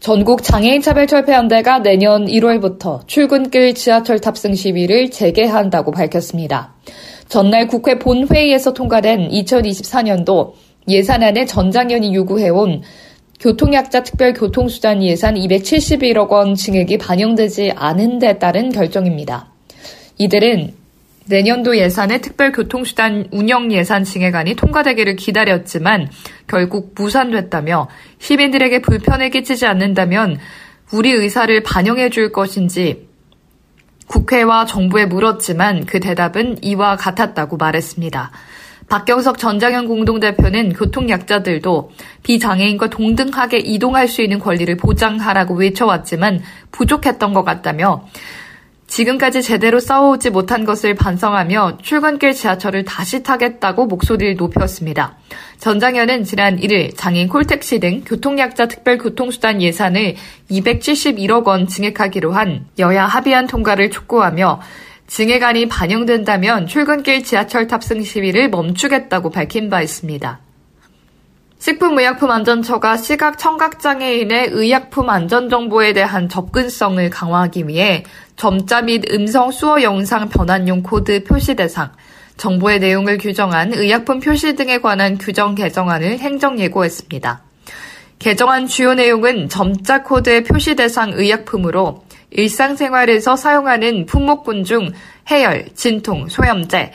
전국 장애인 차별 철폐연대가 내년 1월부터 출근길 지하철 탑승 시위를 재개한다고 밝혔습니다. 전날 국회 본회의에서 통과된 2024년도 예산안에 전장현이 요구해온 교통약자 특별교통수단 예산 271억 원 증액이 반영되지 않은 데 따른 결정입니다. 이들은 내년도 예산의 특별교통수단 운영 예산 증액안이 통과되기를 기다렸지만 결국 무산됐다며 시민들에게 불편을 끼치지 않는다면 우리 의사를 반영해 줄 것인지 국회와 정부에 물었지만 그 대답은 이와 같았다고 말했습니다. 박경석 전장현 공동대표는 교통약자들도 비장애인과 동등하게 이동할 수 있는 권리를 보장하라고 외쳐왔지만 부족했던 것 같다며 지금까지 제대로 싸워오지 못한 것을 반성하며 출근길 지하철을 다시 타겠다고 목소리를 높였습니다. 전장연은 지난 1일 장애인 콜택시 등 교통약자 특별교통수단 예산을 271억 원 증액하기로 한 여야 합의안 통과를 촉구하며 증액안이 반영된다면 출근길 지하철 탑승 시위를 멈추겠다고 밝힌 바 있습니다. 식품의약품안전처가 시각 청각장애인의 의약품 안전 정보에 대한 접근성을 강화하기 위해 점자 및 음성 수어 영상 변환용 코드 표시 대상, 정보의 내용을 규정한 의약품 표시 등에 관한 규정 개정안을 행정 예고했습니다. 개정안 주요 내용은 점자 코드의 표시 대상 의약품으로 일상생활에서 사용하는 품목군 중 해열, 진통, 소염제,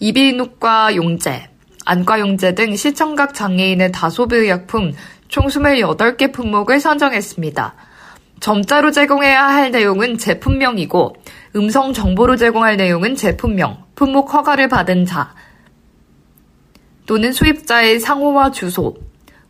이비인후과 용제, 안과용제 등 시청각 장애인의 다소비 의약품 총 28개 품목을 선정했습니다. 점자로 제공해야 할 내용은 제품명이고 음성 정보로 제공할 내용은 제품명, 품목 허가를 받은 자 또는 수입자의 상호와 주소,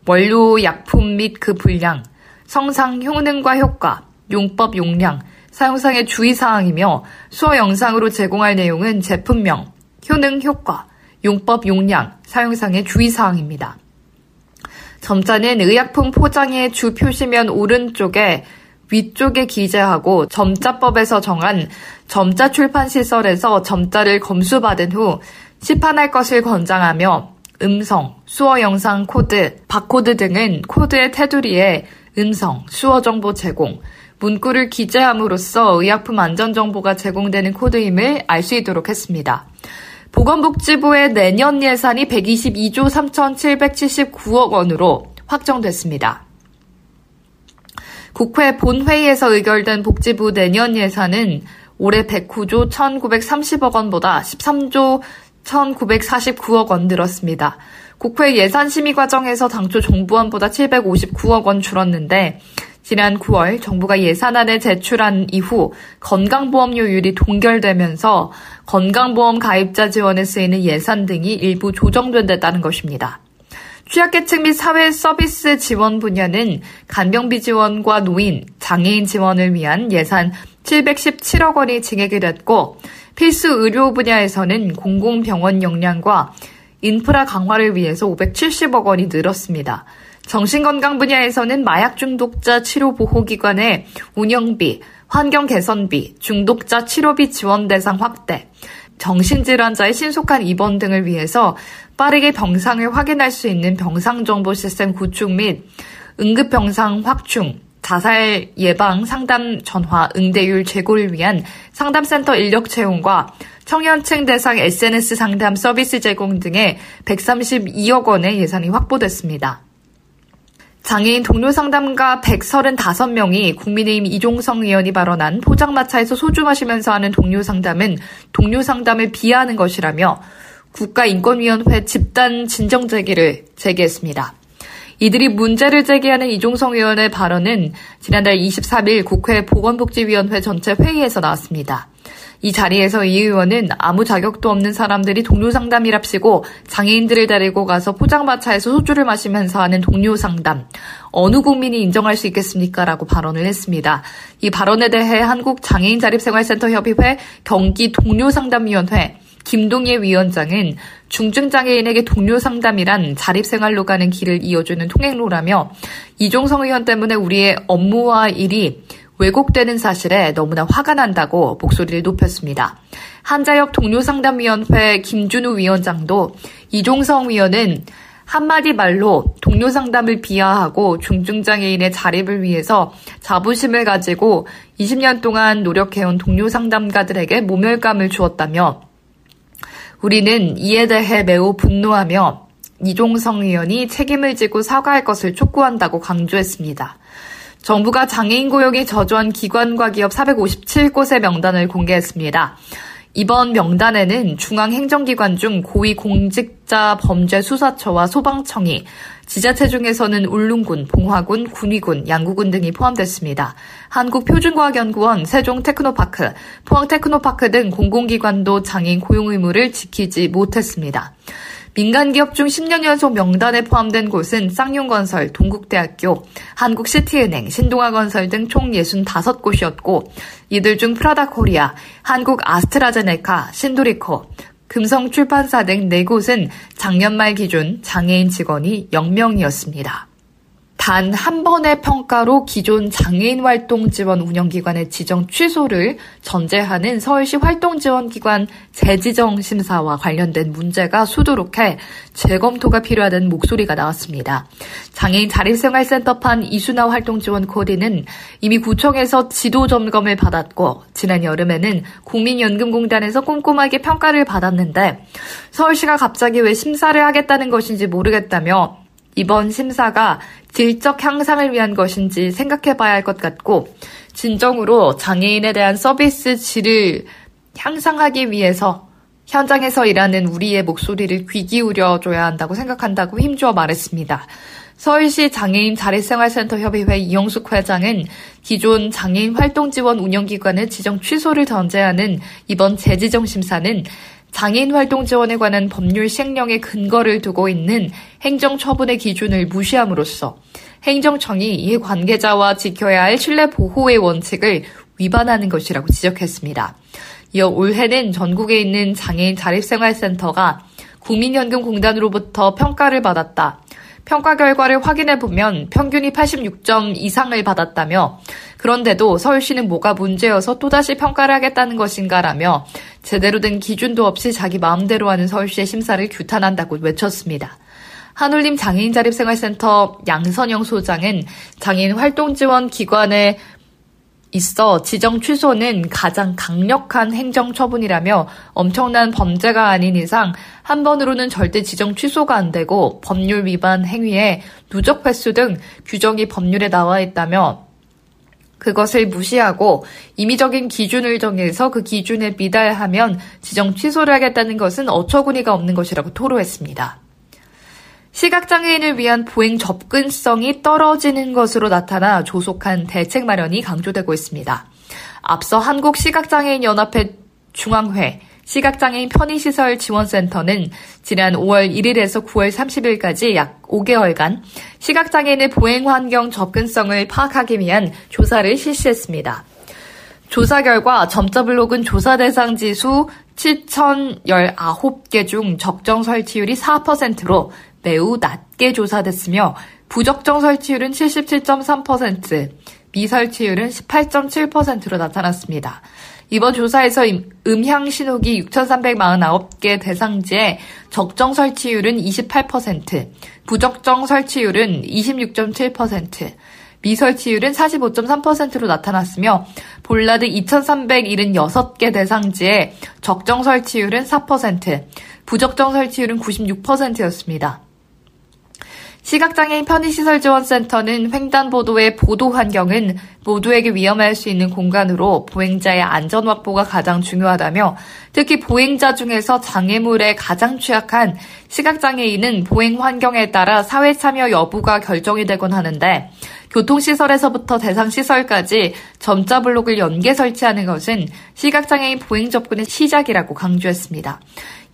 원료 약품 및 그 분량, 성상 효능과 효과, 용법 용량, 사용상의 주의사항이며 수어 영상으로 제공할 내용은 제품명, 효능 효과, 용법 용량, 사용상의 주의사항입니다. 점자는 의약품 포장의 주 표시면 오른쪽에 위쪽에 기재하고 점자법에서 정한 점자 출판 시설에서 점자를 검수받은 후 시판할 것을 권장하며 음성, 수어 영상 코드, 바코드 등은 코드의 테두리에 음성, 수어 정보 제공, 문구를 기재함으로써 의약품 안전 정보가 제공되는 코드임을 알 수 있도록 했습니다. 보건복지부의 내년 예산이 122조 3,779억 원으로 확정됐습니다. 국회 본회의에서 의결된 복지부 내년 예산은 올해 109조 1,930억 원보다 13조 1,949억 원 늘었습니다. 국회 예산 심의 과정에서 당초 정부안보다 759억 원 줄었는데 지난 9월 정부가 예산안을 제출한 이후 건강보험료율이 동결되면서 건강보험 가입자 지원에 쓰이는 예산 등이 일부 조정된다는 것입니다. 취약계층 및 사회 서비스 지원 분야는 간병비 지원과 노인, 장애인 지원을 위한 예산 717억 원이 증액이 됐고 필수 의료 분야에서는 공공병원 역량과 인프라 강화를 위해서 570억 원이 늘었습니다. 정신건강 분야에서는 마약 중독자 치료 보호기관의 운영비, 환경 개선비, 중독자 치료비 지원 대상 확대, 정신질환자의 신속한 입원 등을 위해서 빠르게 병상을 확인할 수 있는 병상정보 시스템 구축 및 응급병상 확충, 자살 예방 상담 전화 응대율 제고를 위한 상담센터 인력 채용과 청년층 대상 SNS 상담 서비스 제공 등의 132억 원의 예산이 확보됐습니다. 장애인 동료 상담가 135명이 국민의힘 이종성 의원이 발언한 포장마차에서 소주 마시면서 하는 동료 상담은 동료 상담을 비하하는 것이라며 국가인권위원회 집단 진정 제기를 제기했습니다. 이들이 문제를 제기하는 이종성 의원의 발언은 지난달 23일 국회 보건복지위원회 전체 회의에서 나왔습니다. 이 자리에서 이 의원은 아무 자격도 없는 사람들이 동료 상담이랍시고 장애인들을 데리고 가서 포장마차에서 소주를 마시면서 하는 동료 상담. 어느 국민이 인정할 수 있겠습니까? 라고 발언을 했습니다. 이 발언에 대해 한국장애인자립생활센터협의회 경기 동료 상담위원회 김동예 위원장은 중증장애인에게 동료 상담이란 자립생활로 가는 길을 이어주는 통행로라며 이종성 의원 때문에 우리의 업무와 일이 왜곡되는 사실에 너무나 화가 난다고 목소리를 높였습니다. 한자협 동료상담위원회 김준우 위원장도 이종성 위원은 한마디 말로 동료 상담을 비하하고 중증장애인의 자립을 위해서 자부심을 가지고 20년 동안 노력해온 동료 상담가들에게 모멸감을 주었다며 우리는 이에 대해 매우 분노하며 이종성 의원이 책임을 지고 사과할 것을 촉구한다고 강조했습니다. 정부가 장애인 고용이 저조한 기관과 기업 457곳의 명단을 공개했습니다. 이번 명단에는 중앙행정기관 중 고위공직자 범죄수사처와 소방청이, 지자체 중에서는 울릉군, 봉화군, 군위군, 양구군 등이 포함됐습니다. 한국표준과학연구원, 세종테크노파크, 포항테크노파크 등 공공기관도 장애인 고용 의무를 지키지 못했습니다. 민간 기업 중 10년 연속 명단에 포함된 곳은 쌍용건설, 동국대학교, 한국씨티은행, 신동아건설 등 총 65곳이었고 이들 중 프라다 코리아, 한국 아스트라제네카, 신도리코, 금성출판사 등 4곳은 작년 말 기준 장애인 직원이 0명이었습니다. 단 한 번의 평가로 기존 장애인 활동 지원 운영 기관의 지정 취소를 전제하는 서울시 활동 지원 기관 재지정 심사와 관련된 문제가 수두룩해 재검토가 필요하다는 목소리가 나왔습니다. 장애인 자립생활센터판 이수나 활동 지원 코디는 이미 구청에서 지도 점검을 받았고 지난 여름에는 국민연금공단에서 꼼꼼하게 평가를 받았는데 서울시가 갑자기 왜 심사를 하겠다는 것인지 모르겠다며 이번 심사가 질적 향상을 위한 것인지 생각해 봐야 할 것 같고, 진정으로 장애인에 대한 서비스 질을 향상하기 위해서 현장에서 일하는 우리의 목소리를 귀 기울여 줘야 한다고 생각한다고 힘주어 말했습니다. 서울시 장애인 자립생활센터 협의회 이영숙 회장은 기존 장애인 활동 지원 운영기관의 지정 취소를 전제하는 이번 재지정 심사는 장애인 활동 지원에 관한 법률 시행령의 근거를 두고 있는 행정 처분의 기준을 무시함으로써 행정청이 이해 관계자와 지켜야 할 신뢰 보호의 원칙을 위반하는 것이라고 지적했습니다. 이어 올해는 전국에 있는 장애인 자립생활센터가 국민연금공단으로부터 평가를 받았다. 평가 결과를 확인해 보면 평균이 86점 이상을 받았다며 그런데도 서울시는 뭐가 문제여서 또다시 평가를 하겠다는 것인가라며 제대로 된 기준도 없이 자기 마음대로 하는 서울시의 심사를 규탄한다고 외쳤습니다. 한울림 장애인 자립생활센터 양선영 소장은 장애인 활동 지원 기관의 있어 지정 취소는 가장 강력한 행정 처분이라며 엄청난 범죄가 아닌 이상 한 번으로는 절대 지정 취소가 안 되고 법률 위반 행위에 누적 횟수 등 규정이 법률에 나와 있다며 그것을 무시하고 임의적인 기준을 정해서 그 기준에 미달하면 지정 취소를 하겠다는 것은 어처구니가 없는 것이라고 토로했습니다. 시각장애인을 위한 보행 접근성이 떨어지는 것으로 나타나 조속한 대책 마련이 강조되고 있습니다. 앞서 한국시각장애인연합회 중앙회 시각장애인 편의시설 지원센터는 지난 5월 1일에서 9월 30일까지 약 5개월간 시각장애인의 보행 환경 접근성을 파악하기 위한 조사를 실시했습니다. 조사 결과 점자 블록은 조사 대상 지수 7,019개 중 적정 설치율이 4%로 매우 낮게 조사됐으며 부적정 설치율은 77.3%, 미설치율은 18.7%로 나타났습니다. 이번 조사에서 음향 신호기 6,349개 대상지의 적정 설치율은 28%, 부적정 설치율은 26.7%, 미설치율은 45.3%로 나타났으며 볼라드 2,376개 대상지의 적정 설치율은 4%, 부적정 설치율은 96%였습니다. 시각장애인 편의시설지원센터는 횡단보도의 보도 환경은 모두에게 위험할 수 있는 공간으로 보행자의 안전 확보가 가장 중요하다며 특히 보행자 중에서 장애물에 가장 취약한 시각장애인은 보행 환경에 따라 사회 참여 여부가 결정이 되곤 하는데 교통시설에서부터 대상시설까지 점자 블록을 연계 설치하는 것은 시각장애인 보행 접근의 시작이라고 강조했습니다.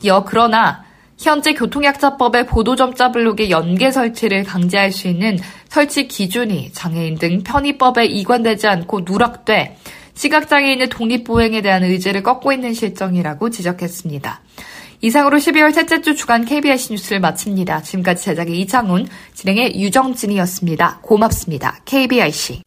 이어 그러나 현재 교통약자법의 보도점자 블록의 연계 설치를 강제할 수 있는 설치 기준이 장애인 등 편의법에 이관되지 않고 누락돼 시각장애인의 독립보행에 대한 의지를 꺾고 있는 실정이라고 지적했습니다. 이상으로 12월 셋째 주 주간 KBS 뉴스를 마칩니다. 지금까지 제작의 이창훈, 진행의 유정진이었습니다. 고맙습니다. KBIC.